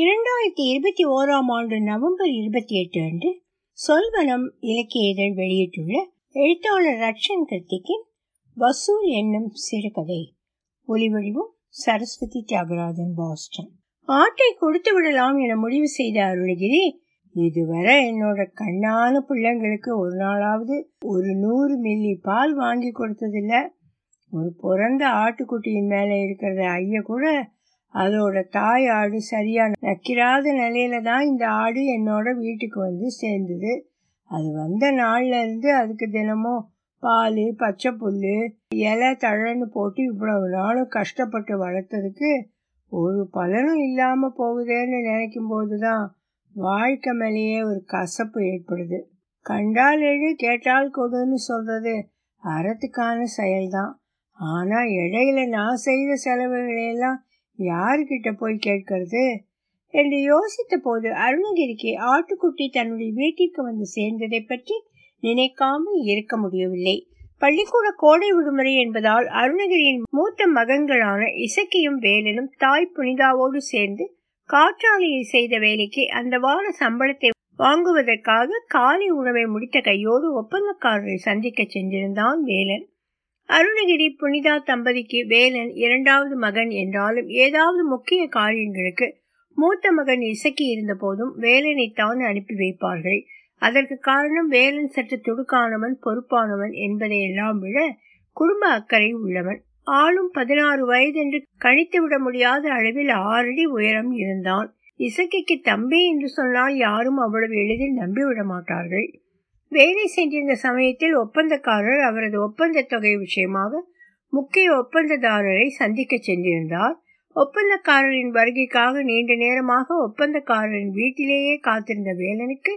இரண்டாயிரத்தி இருபத்தி ஓராம் ஆண்டு நவம்பர் இருபத்தி எட்டு அன்று சொல்வனம் இலக்கிய இதழ் வெளியிட்டுள்ள எழுத்தாளர் ரட்சன் கிருத்திக்கின் வசூல் என்னும் சிறுகதை. ஒலிவடிவும் சரஸ்வதி தியாகராஜன் பாஸ்டன். ஆட்டை கொடுத்து விடலாம் என முடிவு செய்த அருணகிரி இதுவரை என்னோட கண்ணான பிள்ளைங்களுக்கு ஒரு நாளாவது ஒரு நூறு மில்லி பால் வாங்கி கொடுத்ததில்ல. ஒரு பிறந்த ஆட்டுக்குட்டியின் மேலே இருக்கிறத ஐய கூட அதோட தாய் ஆடு சரியா நக்கிராத நிலையில தான் இந்த ஆடு என்னோட வீட்டுக்கு வந்து சேர்ந்தது. அது வந்த நாள்ல இருந்து அதுக்கு தினமும் பால் பச்சை புல் இலை தழன்னு போட்டு இவ்வளவு நாளும் கஷ்டப்பட்டு வளர்த்ததுக்கு ஒரு பலனும் இல்லாமல் போகுதேன்னு நினைக்கும் போது தான் வாழ்க்கை மேலேயே ஒரு கசப்பு ஏற்படுது. கண்டால் எழு கேட்டால் கொடுன்னு சொல்றது அறத்துக்கான செயல்தான். ஆனால் இடையில நான் செய்த செலவுகளையெல்லாம் யாருக்கிட்ட போய் கேட்கறது? என்று யோசித்த போது அருணகிரிக்கு ஆட்டுக்குட்டி தன்னுடைய வீட்டிற்கு வந்து சேர்ந்ததை பற்றி நினைக்காமல் இருக்க முடியவில்லை. பள்ளிக்கூட கோடை விடுமுறை என்பதால் அருணகிரியின் மூத்த மகன்களான இசக்கியும் வேலனும் தாய் புனிதாவோடு சேர்ந்து காற்றாலையை செய்த வேலைக்கு அந்த வார சம்பளத்தை வாங்குவதற்காக காலை உணவை முடித்த கையோடு ஒப்பந்தக்காரரை சந்திக்க சென்றிருந்தான் வேலன். அருணகிரி புனிதா தம்பதிக்கு வேலன் இரண்டாவது மகன் என்றாலும் ஏதாவது முக்கிய காரியங்களுக்கு மூத்த மகன் இசக்கி இருந்த போதும் வேலனைத்தான் அனுப்பி வைப்பார்கள். அதற்கு காரணம் வேலன் சற்று துடுக்கானவன் பொறுப்பானவன் என்பதை எல்லாம் விட குடும்ப அக்கறை உள்ளவன். ஆளும் பதினாறு வயது என்று கணித்து விட முடியாத அளவில் ஆறடி உயரம் இருந்தான். இசக்கிக்கு தம்பி என்று சொன்னால் யாரும் அவ்வளவு எளிதில் நம்பிவிட மாட்டார்கள். வேலை சென்றிருந்த சமயத்தில் ஒப்பந்தக்காரர் அவரது ஒப்பந்த தொகை விஷயமாக முக்கிய ஒப்பந்ததாரரை சந்திக்க சென்றிருந்தார். ஒப்பந்தக்காரரின் வருகைக்காக நீண்ட நேரமாக ஒப்பந்தக்காரரின் வீட்டிலேயே காத்திருந்த வேலனுக்கு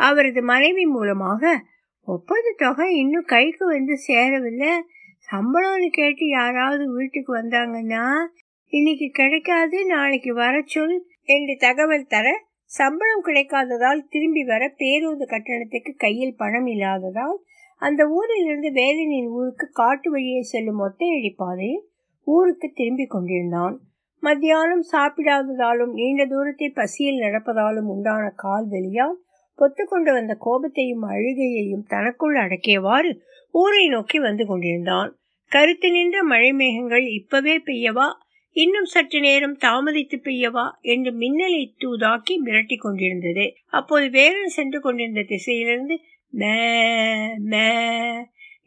அவரது மனைவி மூலமாக ஒப்பந்த தொகை இன்னும் கைக்கு வந்து சேரவில்லை. சம்பளம்னு கேட்டு யாராவது வீட்டுக்கு வந்தாங்கன்னா இன்னைக்கு கிடைக்காது நாளைக்கு வர சொல் என்று தகவல் தர சம்பளம் கிடைக்காததால் திரும்பி வர பேருந்து கட்டணத்துக்கு கையில் பணம் இல்லாததால் அந்த ஊரிலிருந்து வேலனின் ஊருக்கு காட்டு வழியே செல்லும் ஒத்தையடி பாதையில் ஊருக்கு திரும்பி கொண்டிருந்தான். மத்தியானம் சாப்பிடாததாலும் நீண்ட தூரத்தை பசியில் நடப்பதாலும் உண்டான கால் வெளியால் பொத்துக்கொண்டு வந்த கோபத்தையும் அழுகையையும் தனக்குள் அடக்கியவாறு ஊரை நோக்கி வந்து கொண்டிருந்தான். கருத்து நின்ற மழை மேகங்கள் இப்பவே பெய்யவா? இன்னும் சற்று நேரம் தாமதித்து பெய்யவா என்று மின்னலை தூதாக்கி மிரட்டி கொண்டிருந்தது. அப்போது வேலன் சென்று கொண்டிருந்த திசையிலிருந்து மே மே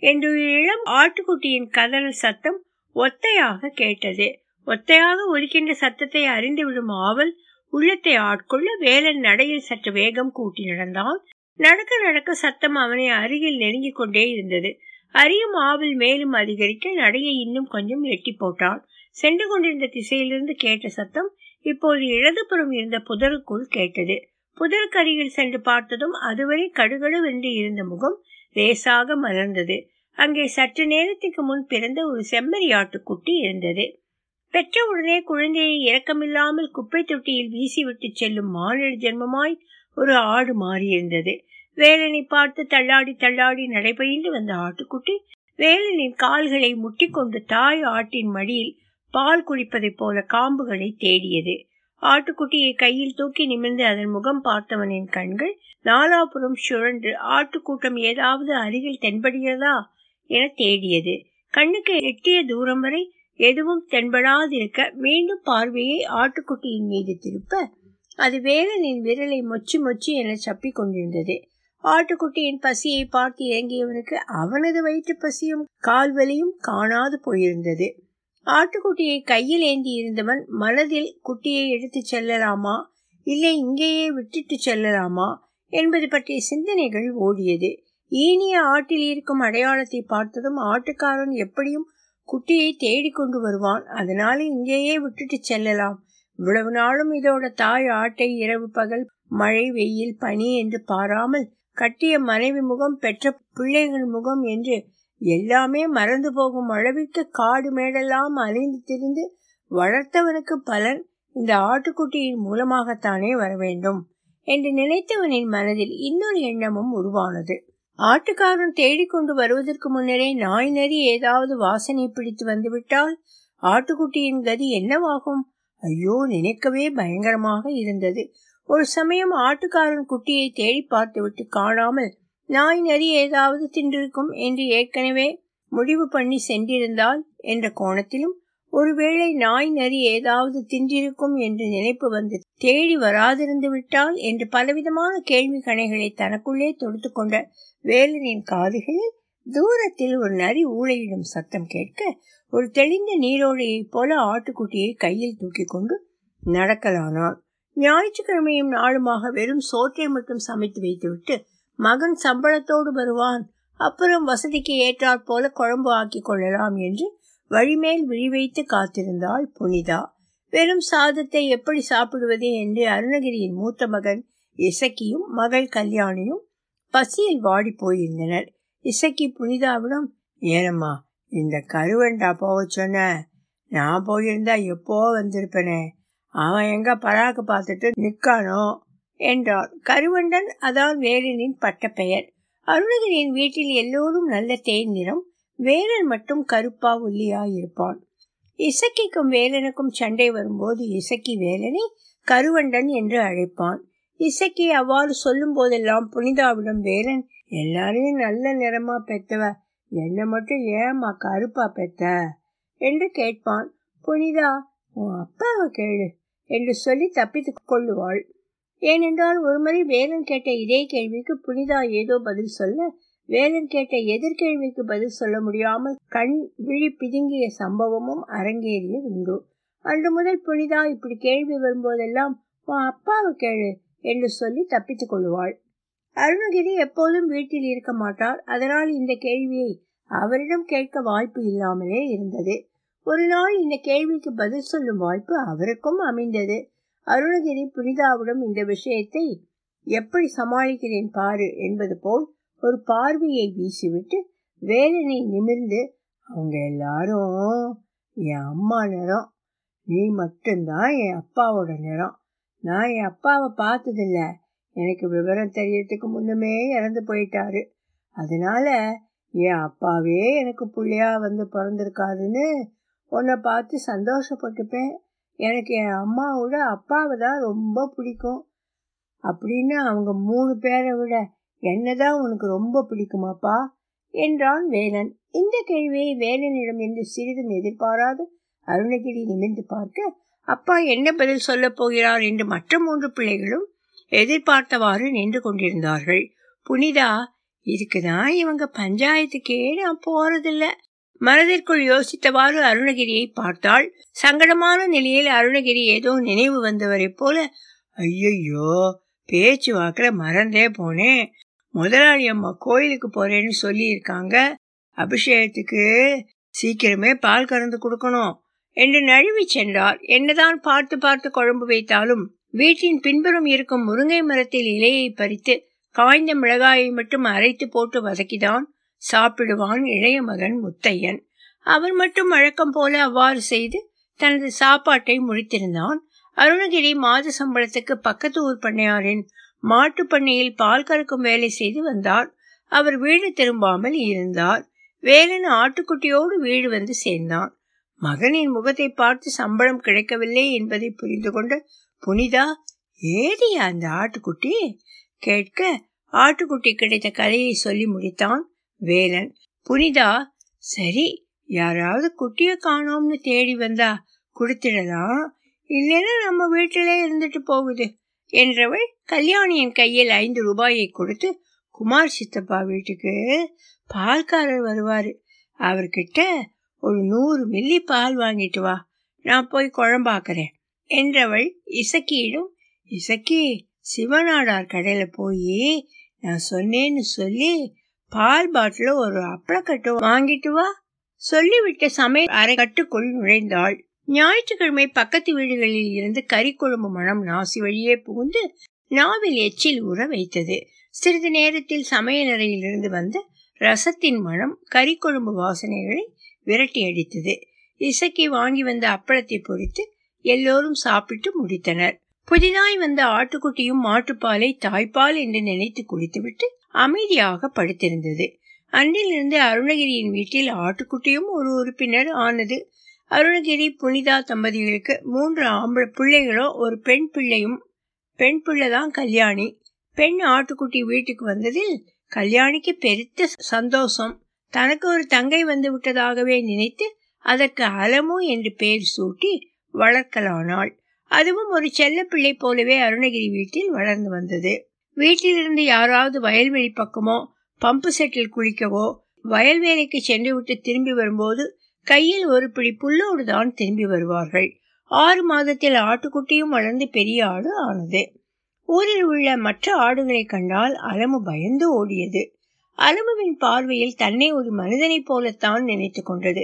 என்று இளம் ஆட்டுக்குட்டியின் கதறல் சத்தம் ஒத்தையாக கேட்டது. ஒத்தையாக ஒலிக்கின்ற சத்தத்தை அறிந்துவிடும் ஆவல் உள்ளத்தை ஆட்கொள்ள வேலன் நடையில் சற்று வேகம் கூட்டி நடந்தான். நடக்க நடக்க சத்தம் அவனை அருகில் நெருங்கிக் கொண்டே இருந்தது. அறியும் ஆவல் மேலும் அதிகரிக்க நடையை இன்னும் கொஞ்சம் எட்டி போட்டான் சென்று கொண்டிருந்த திசையிலிருந்து கேட்ட சத்தம் இப்போது இடதுபுறம் இருந்த புதருக்குள் கேட்டது. புதருக்கருகில் சென்று பார்த்ததும் அதுவரை கடுகடுவென்று இருந்த முகம் லேசாக மலர்ந்தது. அங்கே சற்று நேரத்துக்கு முன் பிறந்த ஒரு செம்மறியாட்டுக்குட்டி இருந்தது. பெற்றவுடனே குழந்தையை இரக்கமில்லாமல் குப்பை தொட்டியில் வீசிவிட்டு செல்லும் மானிட ஜென்மமாய் ஒரு ஆடு மாறியிருந்தது. வேலனை பார்த்து தள்ளாடி தள்ளாடி நடைபயின்று வந்த ஆட்டுக்குட்டி வேலனின் கால்களை முட்டிக்கொண்டு தாய் ஆட்டின் மடியில் பால் குடிப்பதைப் போல காம்புகளை தேடியது. ஆட்டுக்குட்டியை கையில் தூக்கி நிமிர்ந்து அதன் முகம் பார்த்தவனின் கண்கள் நாலாபுரம் சுழன்று ஆட்டுக்கூட்டம் ஏதாவது அருகில் தென்படுகிறதா? என தேடியது. கண்ணுக்கு எட்டிய தூரம் வரை எதுவும் தென்படாதிருக்க மீண்டும் பார்வையை ஆட்டுக்குட்டியின் மீது திருப்ப அது வேலனின் விரலை மொச்சி மொச்சி என சப்பி கொண்டிருந்தது. ஆட்டுக்குட்டியின் பசியை பார்த்து இறங்கியவனுக்கு அவனது வயிற்று பசியும் கால்வலியும் காணாது போயிருந்தது. ஆட்டுக்குட்டியை கையில் ஏந்தி இருந்தவன் மனதில் குட்டியை எடுத்துச் செல்லலாமா? இல்லை இங்கேயே விட்டுட்டு செல்லலாமா? என்பது பற்றிய சிந்தனைகள் ஓடியது. ஈனிய ஆட்டில் இருக்கும் அடையாளத்தை பார்த்ததும் ஆட்டுக்காரன் எப்படியும் குட்டியை தேடிக்கொண்டு வருவான். அதனால இங்கேயே விட்டுட்டு செல்லலாம். இவ்வளவு நாளும் இதோட தாய் ஆட்டை இரவு பகல் மழை வெயில் பனி என்று பாராமல் கட்டிய மனைவி முகம் பெற்ற பிள்ளைகள் முகம் என்று எல்லாமே மறந்து போகும் அளவிற்கு காடு மேடெல்லாம் அலைந்து திரிந்து வளர்த்தவனுக்கு பலன் இந்த ஆட்டுக்குட்டியின் மூலமாகத்தானே வர வேண்டும் என்று நினைத்தவனின் மனதில் இன்னொரு எண்ணமும் உருவானது. ஆட்டுக்காரன் தேடிக்கொண்டு வருவதற்கு முன்னரே நாய் நரி ஏதாவது வாசனை பிடித்து வந்துவிட்டால் ஆட்டுக்குட்டியின் கதி என்னவாகும்? ஐயோ நினைக்கவே பயங்கரமாக இருந்தது. ஒரு சமயம் ஆட்டுக்காரன் குட்டியை தேடி பார்த்துவிட்டு காணாமல் நாய் நரி ஏதாவது தின்றிருக்கும் என்று ஏற்கனவே முடிவு பண்ணி சென்றிருந்தால் என்ற கோணத்திலும் ஒருவேளை நாய் நரி ஏதாவது தின்றிருக்கும் என்று நினைப்பு வந்து தேடி வராதிருந்து விட்டால் என்று பலவிதமான கேள்வி கணைகளை தனக்குள்ளே தொடுத்து கொண்ட வேலனின் காதுகளில் தூரத்தில் ஒரு நரி ஊழையிடும் சத்தம் கேட்க ஒரு தெளிந்த நீரோடையைப் போல ஆட்டுக்குட்டியை கையில் தூக்கி கொண்டு நடக்கலானான் ஞாயிற்றுக்கிழமையும் நாளுமாக வெறும் சோற்றை மட்டும் சமைத்து வைத்துவிட்டு மகன் சம்பளத்தோடு வருவான். அப்புறம் வசதிக்கு ஏற்றாற் போல குழம்பு ஆக்கி கொள்ளலாம் என்று வழிமேல் விழிவைத்து காத்திருந்தாள் புனிதா. வெறும் சாதத்தை எப்படி சாப்பிடுவது என்று அருணகிரியின் மூத்த மகன் இசக்கியும் மகள் கல்யாணியும் பசியில் வாடி போயிருந்தனர். இசக்கி புனிதாவிடம் ஏனம்மா இந்த கருவண்டா போக சொன்ன. நான் போயிருந்தா எப்போ வந்திருப்பேனே? அவன் எங்க பராக்கு பார்த்துட்டு நிக்கானோ? என்றார் கருவண்டன் அதான் வேலனின் பட்ட பெயர் அருணகிரியின் வீட்டில் எல்லோரும் நல்ல தேன் நிறம் வேலன் மட்டும் கருப்பா ஒல்லியா இருப்பான் இசக்கிக்கும் வேலனுக்கும் சண்டை வரும்போது இசக்கி வேலனை கருவண்டன் என்று அழைப்பான். இசக்கி அவ்வாறு சொல்லும் போதெல்லாம் புனிதாவிடம் வேலன் எல்லாரையும் நல்ல நிறமா பெத்தவ என்ன மட்டும் ஏமா கருப்பா பெத்த? என்று கேட்பான். புனிதா உன் அப்பாவை கேளு என்று சொல்லி தப்பித்துக் கொள்ளுவாள். ஏனென்றால் ஒருமுறை வேலன் கேட்ட இதே கேள்விக்கு புனிதா ஏதோ பதில் சொல்ல வேலன் கேட்ட எதிர்கேள்விக்கு பதில் சொல்ல முடியாமல் கண் விழி பிதுங்கிய சம்பவமும் அரங்கேறியது உண்டு அன்று முதல் புனிதா இப்படி கேள்வி வரும்போதெல்லாம் உன் அப்பாவை கேளு என்று சொல்லி தப்பித்துக் கொள்வாள். அருணகிரி எப்போதும் வீட்டில் இருக்க மாட்டார். அதனால் இந்த கேள்வியை அவரிடம் கேட்க வாய்ப்பு இல்லாமலே இருந்தது. ஒரு நாள் இந்த கேள்விக்கு பதில் சொல்லும் வாய்ப்பு அவருக்கும் அமைந்தது. அருணகிரி புனிதாவிடம் இந்த விஷயத்தை எப்படி சமாளிக்கிறேன் பாரு என்பது போல் ஒரு பார்வையை வீசிவிட்டு வேலனை நிமிர்ந்து அவங்க எல்லாரும் என் அம்மா நிறம். நீ மட்டும்தான் என் அப்பாவோட நிறம். நான் என் அப்பாவை பார்த்ததில்ல. எனக்கு விவரம் தெரியறதுக்கு முன்னமே இறந்து போயிட்டாரு. அதனால என் அப்பாவே எனக்கு பிள்ளையா வந்து பிறந்திருக்காருன்னு உன்னை பார்த்து சந்தோஷப்பட்டுப்பேன். எனக்கு என் அம்மாவோட அப்பாவை தான் ரொம்ப பிடிக்கும். அப்படின்னு அவங்க மூணு பேரை விட என்னதான் உனக்கு ரொம்ப பிடிக்குமாப்பா? என்றான் வேலன். இந்த கேள்வியை வேலனிடம் என்று சிறிதும் எதிர்பாராது அருணகிரி நிமிர்ந்து பார்க்க அப்பா என்ன பதில் சொல்லப் போகிறார்? என்று மற்ற மூன்று பிள்ளைகளும் எதிர்பார்த்தவாறு நின்று கொண்டிருந்தார்கள். புனிதா இதுக்குதான் இவங்க பஞ்சாயத்துக்கே நான் போறதில்லை. மனதிற்குள் யோசித்தவாறு அருணகிரியை பார்த்தாள். சங்கடமான நிலையில் அருணகிரி ஏதோ நினைவு வந்தவரை போல ஐயையோ பேச்சு வாக்குல மறந்தே போனேன் முதலாளி அம்மா கோயிலுக்கு போறேன்னு சொல்லி இருக்காங்க அபிஷேகத்துக்கு சீக்கிரமே பால் கறந்து கொடுக்கணும். என்று நழுவி சென்றார். என்னதான் பார்த்து பார்த்து குழம்பு வைத்தாலும் வீட்டின் பின்புறம் இருக்கும் முருங்கை மரத்தில் இலையை பறித்து காய்ந்த மிளகாயை மட்டும் அரைத்து போட்டு வதக்கிதான் சாப்பிடுவான் இளைய மகன் முத்தையன். அவன் மட்டும் வழக்கம் போல அவ்வாறு செய்து தனது சாப்பாட்டை முடித்திருந்தான். அருணகிரி மாத சம்பளத்துக்கு பக்கத்து ஊர் பண்ணையாரின் மாட்டு பண்ணையில் பால் கறக்கும் வேலை செய்து வந்தார். அவர் வீடு திரும்பாமல் இருந்தார். வேலன் ஆட்டுக்குட்டியோடு வீடு வந்து சேர்ந்தான். மகனின் முகத்தை பார்த்து சம்பளம் கிடைக்கவில்லை என்பதை புரிந்து கொண்ட புனிதா ஏடியா அந்த ஆட்டுக்குட்டி? கேட்க ஆட்டுக்குட்டி கிடைத்த கதையை சொல்லி முடித்தான். வேலன். புனிதா சரி யாராவது குட்டிய காணோம்னு தேடி வந்தா கொடுத்துடலாம் இல்லைன்னா நம்ம வீட்டிலே இருந்துட்டு போகுது. என்றவள் கல்யாணியின் கையில் ஐந்து ரூபாயை கொடுத்து குமார் சித்தப்பா வீட்டுக்கு பால்காரர் வருவாரு. அவர்கிட்ட ஒரு நூறு மில்லி பால் வாங்கிட்டு வா நான் போய் குழம்பாக்குறேன் என்றவள் இசக்கியிடம். இசக்கி சிவநாடார் கடையில போய் நான் சொன்னேன்னு சொல்லி பால் பாட்டில ஒரு அப்பளக்கட்டு வாங்கிட்டு வா. சொல்லிவிட்ட சமையல் அரைக்கட்டுக்குள் நுழைந்தாள். ஞாயிற்றுக்கிழமை பக்கத்து வீடுகளில் இருந்து கறிக்குழம்பு மனம் நாசி வழியே புகுந்து நாவில் எச்சில் ஊற வைத்தது. சிறிது நேரத்தில் சமையலறையிலிருந்து வந்த ரசத்தின் மனம் கறிக்குழம்பு வாசனைகளை விரட்டி அடித்தது. இசைக்கு வாங்கி வந்த அப்பளத்தை பொறித்து எல்லோரும் சாப்பிட்டு முடித்தனர். புதிதாய் வந்த ஆட்டுக்குட்டியும் மாட்டுப்பாலை தாய்ப்பால் என்று நினைத்து குடித்துவிட்டு அமைதியாக படுத்திருந்தது. அன்றிலிருந்து அருணகிரியின் வீட்டில் ஆட்டுக்குட்டியும் ஒரு உறுப்பினர் ஆனது. அருணகிரி புனிதா தம்பதிகளுக்கு மூன்று ஆம்பளை பிள்ளைகளோ ஒரு பெண் பிள்ளையும் பெண் பிள்ளை தான் கல்யாணி. பெண் ஆட்டுக்குட்டி வீட்டுக்கு வந்ததில் கல்யாணிக்கு பெருத்த சந்தோஷம். தனக்கு ஒரு தங்கை வந்து விட்டதாகவே நினைத்து அதற்கு அலமு என்று பெயர் சூட்டி வளர்க்கலானாள். அதுவும் ஒரு செல்ல பிள்ளை போலவே அருணகிரி வீட்டில் வளர்ந்து வந்தது. வீட்டிலிருந்து யாராவது வயல்வெளி பக்கமோ பம்பு செட்டில் குளிக்கவோ வயல் வேலைக்கு சென்று விட்டு திரும்பி வரும்போது கையில் ஒரு பிடி புல்லோடு தான் திரும்பி வருவார்கள். ஆறு மாதத்தில் ஆட்டுக்குட்டியும் வளர்ந்து பெரிய ஆடு ஆனது. ஊரில் உள்ள மற்ற ஆடுகளை கண்டால் அலமு பயந்து ஓடியது. அலமுவின் பார்வையில் தன்னை ஒரு மனிதனைப் போலத்தான் நினைத்து கொண்டது.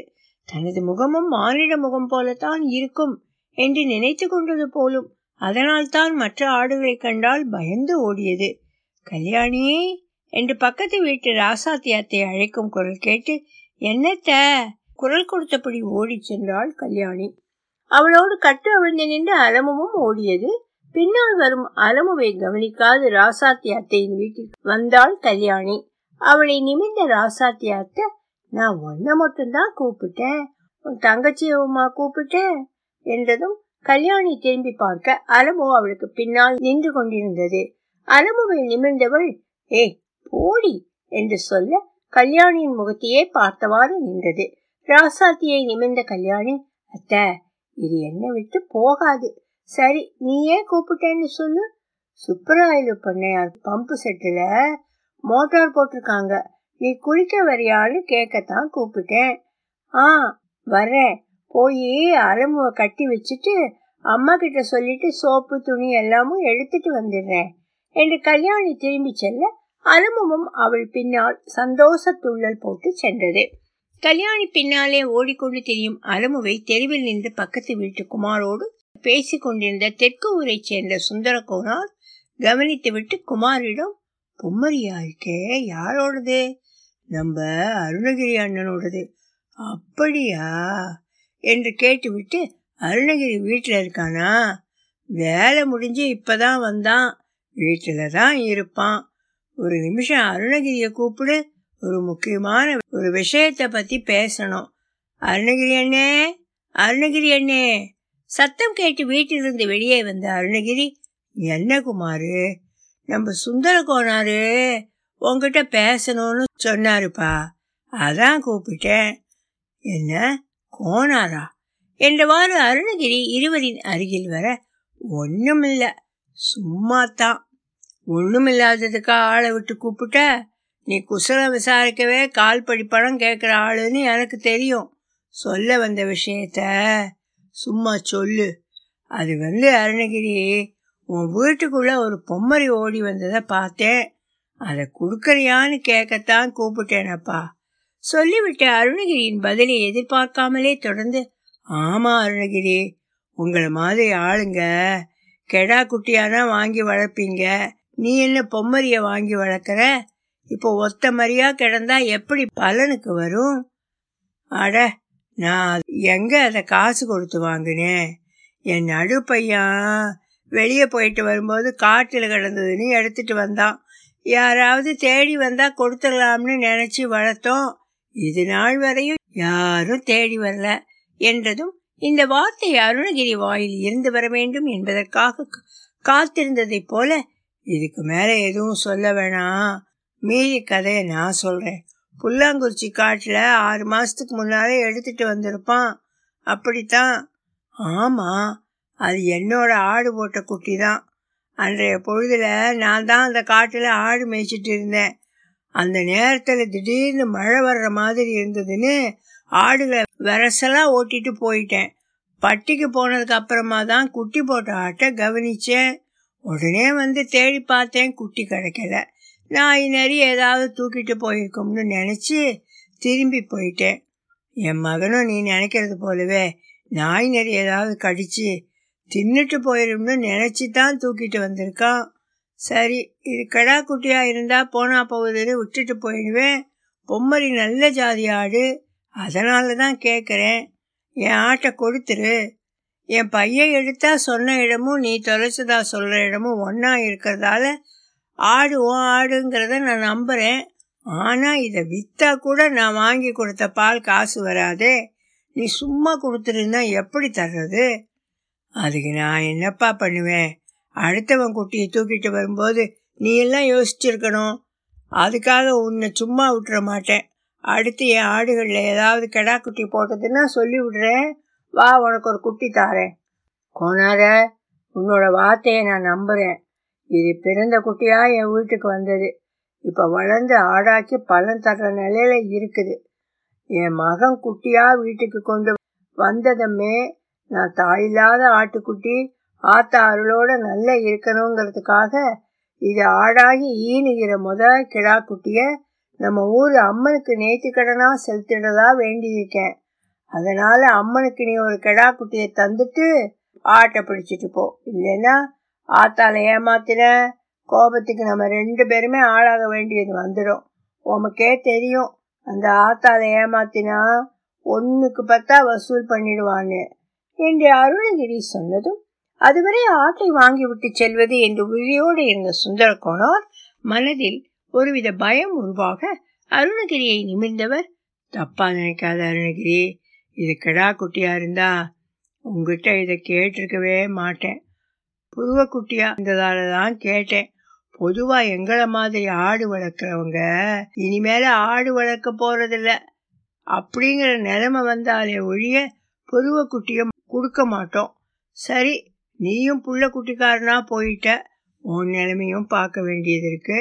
தனது முகமும் மானிட முகம் போலத்தான் இருக்கும் என்று நினைத்து கொண்டது போலும் அதனால் தான் மற்ற ஆடுகளை கண்டால் பயந்து ஓடியது. கல்யாணி என்று பக்கத்து வீட்டு ராசாத்தியாத்தை அழைக்கும் குரல் கேட்டு என்னத்த? குரல் கொடுத்தபடி ஓடி சென்றாள் கல்யாணி. அவளோடு கட்டு அவிழ்ந்து நின்று அலமுவும் ஓடியது. பின்னால் வரும் அலமுவை கவனிக்காது ராசாத்தி அத்தையின் வந்தாள் கல்யாணி. அவளை நிமிந்த ராசாத்தி அத்தை நான் ஒன்ன மட்டும்தான் கூப்பிட்டேன். உன் தங்கச்சியவுமா கூப்பிட்டேன் என்றதும் கல்யாணி திரும்பி பார்க்க அலமு அவளுக்கு பின்னால் நின்று கொண்டிருந்தது. அலமுவை நிமிர்ந்தவள் ஏ போடி என்று சொல்ல கல்யாணியின் முகத்தையே பார்த்தவாறு நின்றது. ராசாத்தியை நிமிர்ந்த கல்யாணி அத்த இது என்ன விட்டு போகாது. சரி நீ ஏன் கூப்பிட்டேன்னு சொல்லு. சுப்பராயலு பண்ணையார் பம்பு செட்டில் மோட்டார் போட்டிருக்காங்க. நீ குளிக்க வரியான்னு கேட்கத்தான் கூப்பிட்டேன். ஆ வர்றேன். போய் அலமுவை கட்டி வச்சுட்டு அம்மா கிட்ட சொல்லிட்டு சோப்பு துணி எல்லாமும் எடுத்துட்டு வந்துடுறேன் என்று கல்யாணி திரும்பி செல்ல அலமுவும் அவள் பின்னால் சந்தோஷ துள்ளல் போட்டு சென்றது. கல்யாணி பின்னாலே ஓடிக்கொண்டு தெரியும் அலமுவை தெருவில் நின்று பக்கத்து வீட்டு குமாரோடு பேசி கொண்டிருந்த தெற்கு ஊரைச் சேர்ந்த சுந்தர கோனார் கவனித்துவிட்டு குமாரிடம் பொம்மரியா இருக்கே யாரோடது? நம்ம அருணகிரி அண்ணனோடது. அப்படியா? என்று கேட்டுவிட்டு அருணகிரி வீட்டில் இருக்கானா? வேலை முடிஞ்சு இப்பதான் வந்தான். வீட்டில தான் இருப்பான். ஒரு நிமிஷம் அருணகிரிய கூப்பிடு. ஒரு முக்கியமான ஒரு விஷயத்தை பத்தி பேசணும். அருணகிரி அண்ணே அருணகிரி அண்ணே. சத்தம் கேட்டு வீட்டிலிருந்து வெளியே வந்த அருணகிரி என்ன குமாரு? நம்ம சுந்தர கோனாரு உங்ககிட்ட பேசணும்னு சொன்னாருப்பா. அதான் கூப்பிட்டேன். என்ன? கோனாரா என்றவாறு அருணகிரி இருவரின் அருகில் வர ஒண்ணுமில்ல சும்மா தான் ஒண்ணுமில்லாததுக்கா ஆளை விட்டு கூப்பிட்ட? நீ குசலம் விசாரிக்கவே கால் படி கேட்குற ஆளுன்னு எனக்கு தெரியும். சொல்ல வந்த விஷயத்த சும்மா சொல்லு அது வந்து அருணகிரி உன் வீட்டுக்குள்ள ஒரு பொம்மரி ஓடி வந்ததை பார்த்தேன். அதை கொடுக்கறியான்னு கேட்கத்தான் கூப்பிட்டேனப்பா. சொல்லிவிட்டு அருணகிரியின் பதிலை எதிர்பார்க்காமலே தொடர்ந்து ஆமா அருணகிரி உங்களை மாதிரி ஆளுங்க. கெடா குட்டியானா வாங்கி வளர்ப்பீங்க. நீ என்ன பொம்மரிய வாங்கி வளர்க்குற? இப்போ ஒத்த மரியா கிடந்தா எப்படி பலனுக்கு வரும்? அட நான் எங்க அதை காசு கொடுத்து வாங்கினேன்? என் நடு பையன் வெளியே போயிட்டு வரும்போது காட்டில் கிடந்ததுன்னு எடுத்துட்டு வந்தான். யாராவது தேடி வந்தா கொடுத்துடலாம்னு நினைச்சு வளர்த்தோம். இது நாள் வரையும் யாரும் தேடி வரல என்றதும் இந்த வார்த்தை அருணகிரி வாயில் இருந்து வர வேண்டும் என்பதற்காக காத்திருந்ததைப் போல இதுக்கு மேல எதுவும் சொல்ல வேணாம். மீதி கதையை நான் சொல்றேன். புல்லாங்குறிச்சி காட்டுல ஆறு மாசத்துக்கு முன்னாலே எடுத்துட்டு வந்திருப்பான். அப்படித்தான். ஆமா அது என்னோட ஆடு போட்ட குட்டி தான் அன்றைய பொழுதுல நான் தான் அந்த காட்டுல ஆடு மேய்ச்சிட்டு இருந்தேன். அந்த நேரத்துல திடீர்னு மழை வர்ற மாதிரி இருந்ததுன்னு ஆடுகளை விரசலா ஓட்டிட்டு போயிட்டேன். பட்டிக்கு போனதுக்கு அப்புறமா தான் குட்டி போட்ட ஆட்டை கவனிச்சேன். உடனே வந்து தேடி பார்த்தேன் குட்டி கிடைக்கல. நாய் நிறைய ஏதாவது தூக்கிட்டு போயிருக்கோம்னு நினச்சி திரும்பி போயிட்டேன். என் மகனும் நீ நினைக்கிறது போலவே நாய் நிறைய ஏதாவது கடிச்சு தின்னுட்டு போயிடும்னு நினச்சி தான் தூக்கிட்டு வந்திருக்கான். சரி இது கடா குட்டியா இருந்தா போனா போகுதுன்னு விட்டுட்டு போயிடுவேன். பொம்மரி நல்ல ஜாதி ஆடு. அதனால தான் கேட்குறேன் என் ஆட்டை கொடுத்துரு. என் பையன் எடுத்தா சொன்ன இடமும் நீ தொலைச்சதா சொல்கிற இடமும் ஒன்றா இருக்கிறதால ஆடு ஓ ஆடுங்கிறத நான் நம்புகிறேன் ஆனால் இதை விற்றா கூட நான் வாங்கி கொடுத்த பால் காசு வராதே. நீ சும்மா கொடுத்துருந்தா எப்படி தர்றது? அதுக்கு நான் என்னப்பா பண்ணுவேன்? அடுத்தவன் குட்டியை தூக்கிட்டு வரும்போது நீ எல்லாம் யோசிச்சிருக்கணும். அதுக்காக உன்னை சும்மா விட்டுற மாட்டேன். அடுத்து என் ஆடுகளில் ஏதாவது கெடா குட்டி போட்டதுன்னா சொல்லி விடுறேன். வா உனக்கு ஒரு குட்டி தாரேன். கோனார உன்னோட வார்த்தையை நான் நம்புகிறேன் இது பிறந்த குட்டியா என் வீட்டுக்கு வந்தது. இப்போ வளர்ந்து ஆடாக்கி பலன் தர்ற நிலையில இருக்குது. என் மகன் குட்டியா வீட்டுக்கு கொண்டு வந்ததுமே நான் தாயில்லாத ஆட்டுக்குட்டி ஆத்தா அருளோட நல்லா இருக்கணுங்கிறதுக்காக இது ஆடாகி ஈனுகிற முத கிடா குட்டிய நம்ம ஊர் அம்மனுக்கு நேர்த்திக்கடனா செலுத்திடலா வேண்டியிருக்கேன். அதனால அம்மனுக்கு நீ ஒரு கிடா குட்டியை தந்துட்டு ஆட்டை பிடிச்சிட்டு போ. இல்லைன்னா ஆத்தால ஏமாத்தின கோபத்துக்கு நம்ம ரெண்டு பேருமே ஆளாக வேண்டியது வந்துடும் உமக்கே தெரியும் அந்த ஆத்தால ஏமாத்தினா ஒன்றுக்கு பத்தா வசூல் பண்ணிடுவான்னு. என்று அருணகிரி சொன்னதும் அதுவரை ஆட்டை வாங்கி விட்டு செல்வது என்று உறுதியோடு இருந்த சுந்தரகோணார் மனதில் ஒருவித பயம் உருவாக அருணகிரியை நிமிர்ந்தவர் தப்பா நினைக்காத அருணகிரி இது கிடா குட்டியா இருந்தா உங்ககிட்ட இதை கேட்டிருக்கவே மாட்டேன். புருவ குட்டியா இருந்ததால தான் கேட்டேன். பொதுவா எங்களை மாதிரி ஆடு வளர்க்குறவங்க இனிமேல ஆடு வளர்க்க போறதில்ல. அப்படிங்கிற நிலைமை வந்தாலே ஒழிய புருவ கொடுக்க மாட்டோம். சரி நீயும் புள்ள குட்டிக்காரனா போயிட்ட. உன் நிலைமையும் பார்க்க வேண்டியது இருக்கு.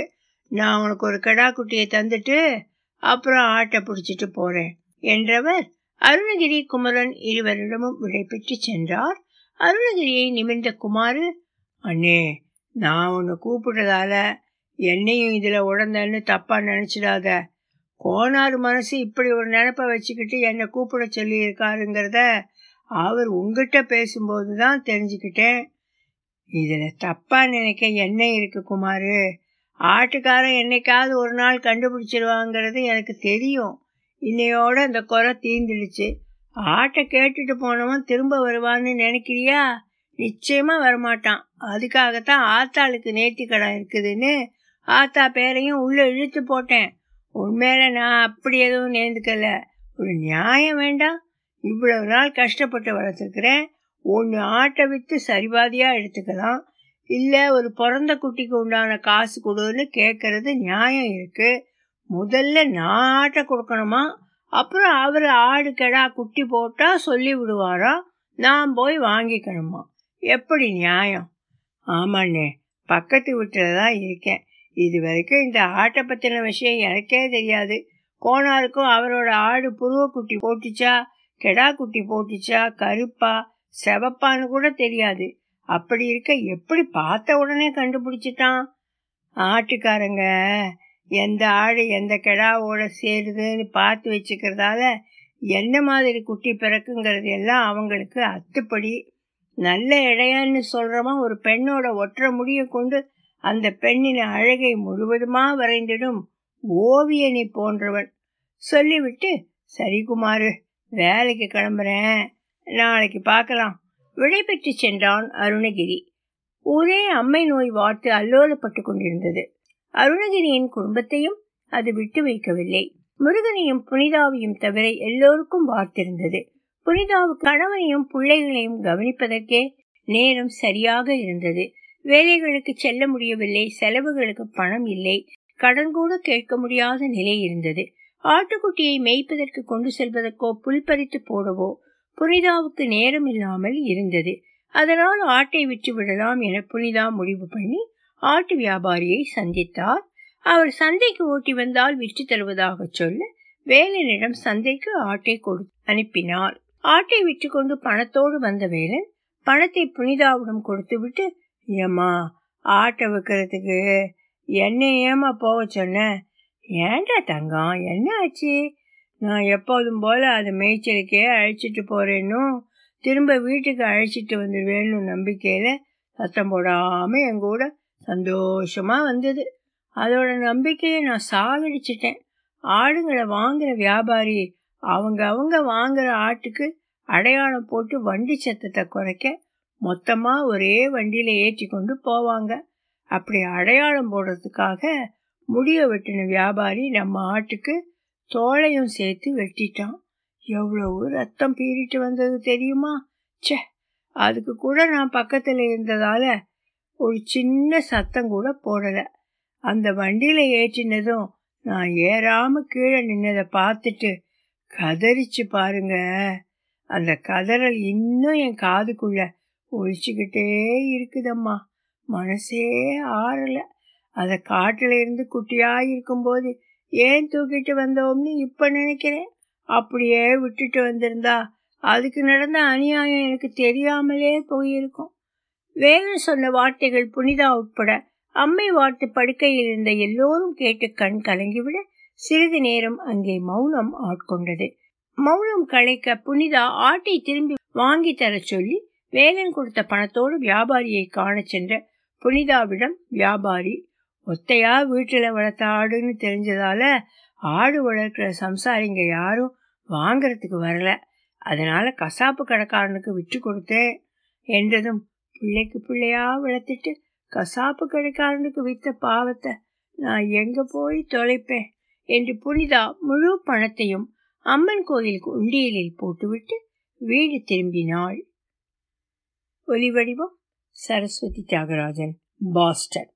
நான் உனக்கு ஒரு கடா குட்டியை தந்துட்டு அப்புறம் ஆட்டை பிடிச்சிட்டு போறேன் என்றவர் அருணகிரி குமரன் இருவரிடமும் விடைபெற்று சென்றார். அருணகிரியை நிமிர்ந்த குமாரு அண்ணே நான் உன்னை கூப்பிட்டதால என்னையும் இதில் உடந்தன்னு தப்பா நினைச்சிடாத. கோனார் மனசு இப்படி ஒரு நினப்பை வச்சுக்கிட்டு என்னை கூப்பிட சொல்லியிருக்காருங்கிறத அவர் உங்ககிட்ட பேசும்போது தான் தெரிஞ்சுக்கிட்டேன். இதில் தப்பாக நினைக்க என்ன இருக்கு குமார். ஆட்டுக்காரன் என்னைக்காவது ஒரு நாள் கண்டுபிடிச்சிருவாங்கிறது எனக்கு தெரியும். இன்னையோட அந்த குறை தீந்துடுச்சு ஆட்டை கேட்டுட்டு போனவன் திரும்ப வருவான்னு நினைக்கிறியா? நிச்சயமாக வரமாட்டான். அதுக்காகத்தான் ஆத்தாளுக்கு நேர்த்தி கடை இருக்குதுன்னு ஆத்தா பேரையும் உள்ளே இழுத்து போட்டேன். உண்மையில நான் அப்படி எதுவும் நேர்ந்துக்கல. ஒரு நியாயம் வேண்டாம். இவ்வளவு நாள் கஷ்டப்பட்டு வளர்த்துருக்கிறேன். ஒன்று ஆட்டை விற்று சரிபாதியா எடுத்துக்கலாம். இல்லை ஒரு பிறந்த குட்டிக்கு உண்டான காசு கொடுன்னு கேட்கறது நியாயம் இருக்கு. முதல்ல நான் ஆட்டை கொடுக்கணுமா? அப்புறம் அவர் ஆடு கெடா குட்டி போட்டால் சொல்லி விடுவாரா? நான் போய் வாங்கிக்கணுமா? எப்படி நியாயம்? ஆமாண்ணே பக்கத்து வீட்டில் தான் இருக்கேன். இது வரைக்கும் இந்த ஆட்டை பற்றின விஷயம் எனக்கே தெரியாது. கோனாருக்கும் அவரோட ஆடு புருவ குட்டி போட்டுச்சா? கெடா குட்டி போட்டுச்சா கருப்பா செவப்பான்னு கூட தெரியாது. அப்படி இருக்க எப்படி பார்த்த உடனே கண்டுபிடிச்சிட்டான்? ஆட்டுக்காரங்க எந்த ஆடு எந்த கெடாவோட சேருதுன்னு பார்த்து வச்சுக்கிறதால என்ன மாதிரி குட்டி பிறக்குங்கிறது எல்லாம் அவங்களுக்கு அத்துப்படி. நல்ல இடையான்னு சொல்றவன் ஒரு பெண்ணோட ஒற்றை முடிய கொண்டு அந்த பெண்ணின் அழகை முழுவதுமா வரைந்திடும் ஓவியனை போன்றவன். சொல்லிவிட்டு சரி குமாரு வேலைக்கு கிளம்புறேன். நாளைக்கு பார்க்கலாம். விடைபெற்று சென்றான் அருணகிரி. ஒரே அம்மை நோய் வார்த்து அல்லோலப்பட்டு கொண்டிருந்தது. அருணகிரியின் குடும்பத்தையும் அது விட்டு வைக்கவில்லை. முருகனையும் புனிதாவையும் தவிர எல்லோருக்கும் வார்த்திருந்தது. புனிதாவுக்கு கணவனையும் பிள்ளைகளையும் கவனிப்பதற்கே நேரம் சரியாக இருந்தது. வேலைகளுக்கு செல்ல முடியவில்லை. செலவுகளுக்கு பணம் இல்லை. கடன் கூட கேட்க முடியாத நிலை இருந்தது. ஆட்டுக்குட்டியை மேய்ப்பதற்கு கொண்டு செல்வதற்கோ புல் பறித்து போடவோ புனிதாவுக்கு நேரம் இல்லாமல் இருந்தது. அதனால் ஆட்டை விற்று விடலாம் என புனிதா முடிவு பண்ணி ஆட்டு வியாபாரியை சந்தித்தார். அவர் சந்தைக்கு ஓட்டி வந்தால் விற்று தருவதாக சொல்ல வேலனிடம் சந்தைக்கு ஆட்டை கொடு அனுப்பினார். ஆட்டை விற்று கொண்டு பணத்தோடு வந்த வேலன் பணத்தை புனிதாவிடம் கொடுத்துவிட்டு ஏம்மா ஆட்டை விற்கிறதுக்கு என்ன ஏமா போக சொன்ன? ஏன்டா தங்கம்? என்ன ஆச்சு நான் எப்போதும் போல அதை மேய்ச்சலுக்கே அழைச்சிட்டு போறேன்னும் திரும்ப வீட்டுக்கு அழைச்சிட்டு வந்துடுவேன்னு நம்பிக்கையில சத்தம் போடாம என் கூட சந்தோஷமா வந்தது. அதோட நம்பிக்கையை நான் சாகடிச்சிட்டேன். ஆடுங்களை வாங்குற வியாபாரி அவங்க அவங்க வாங்குற ஆட்டுக்கு அடையாளம் போட்டு வண்டி சத்தத்தை குறைக்க மொத்தமா ஒரே வண்டியில ஏற்றி கொண்டு போவாங்க. அப்படி அடையாளம் போடுறதுக்காக முடிய வெட்டின வியாபாரி நம்ம ஆட்டுக்கு தோலையும் சேர்த்து வெட்டிட்டான். எவ்வளவு ரத்தம் பீறிட்டு வந்தது தெரியுமா? ச்சே அதுக்கு கூட நான் பக்கத்தில் இருந்ததால ஒரு சின்ன சத்தம் கூட போடலை. அந்த வண்டியில் ஏற்றினதும் நான் ஏறாம கீழே நின்னதை பார்த்துட்டு கதறிச்சு பாருங்க. அந்த கதறல் இன்னும் என் காதுக்குள்ள ஒழிச்சுக்கிட்டே இருக்குதம்மா. மனசே ஆறலை. அதை காட்டில் இருந்து குட்டியா இருக்கும்போது ஏன் தூக்கிட்டு வந்தோம்னு இப்போ நினைக்கிறேன்? அப்படியே விட்டுட்டு வந்திருந்தா அதுக்கு நடந்த அநியாயம் எனக்கு தெரியாமலே போயிருக்கும். வேறு சொன்ன வார்த்தைகள் புனிதா உட்பட அம்மை வார்த்து படுக்கையில் இருந்த எல்லோரும் கேட்டு கண் கலங்கிவிட சிறிது நேரம் அங்கே மௌனம் ஆட்கொண்டது. மௌனம் களைக்க புனிதா ஆட்டை திரும்பி வாங்கி தர சொல்லி வேலன் கொடுத்த பணத்தோடு வியாபாரியை காண சென்ற புனிதாவிடம் வியாபாரி ஒத்தையா வீட்டுல வளர்த்த ஆடுன்னு தெரிஞ்சதால ஆடு வளர்க்கிற சம்சாரிங்க யாரும் வாங்கறதுக்கு வரல. அதனால கசாப்பு கடைக்காரனுக்கு விட்டு கொடுத்தேன் என்றதும் பிள்ளைக்கு பிள்ளையா வளர்த்துட்டு கசாப்பு கடைக்காரனுக்கு வித்த பாவத்தை நான் எங்க போய் தொலைப்பேன் என்று புனிதா முழு பணத்தையும் அம்மன் கோயிலுக்கு உண்டியலில் போட்டுவிட்டு வீடு திரும்பினாள். ஒலிவடிவம் சரஸ்வதி தியாகராஜன் பாஸ்டன்.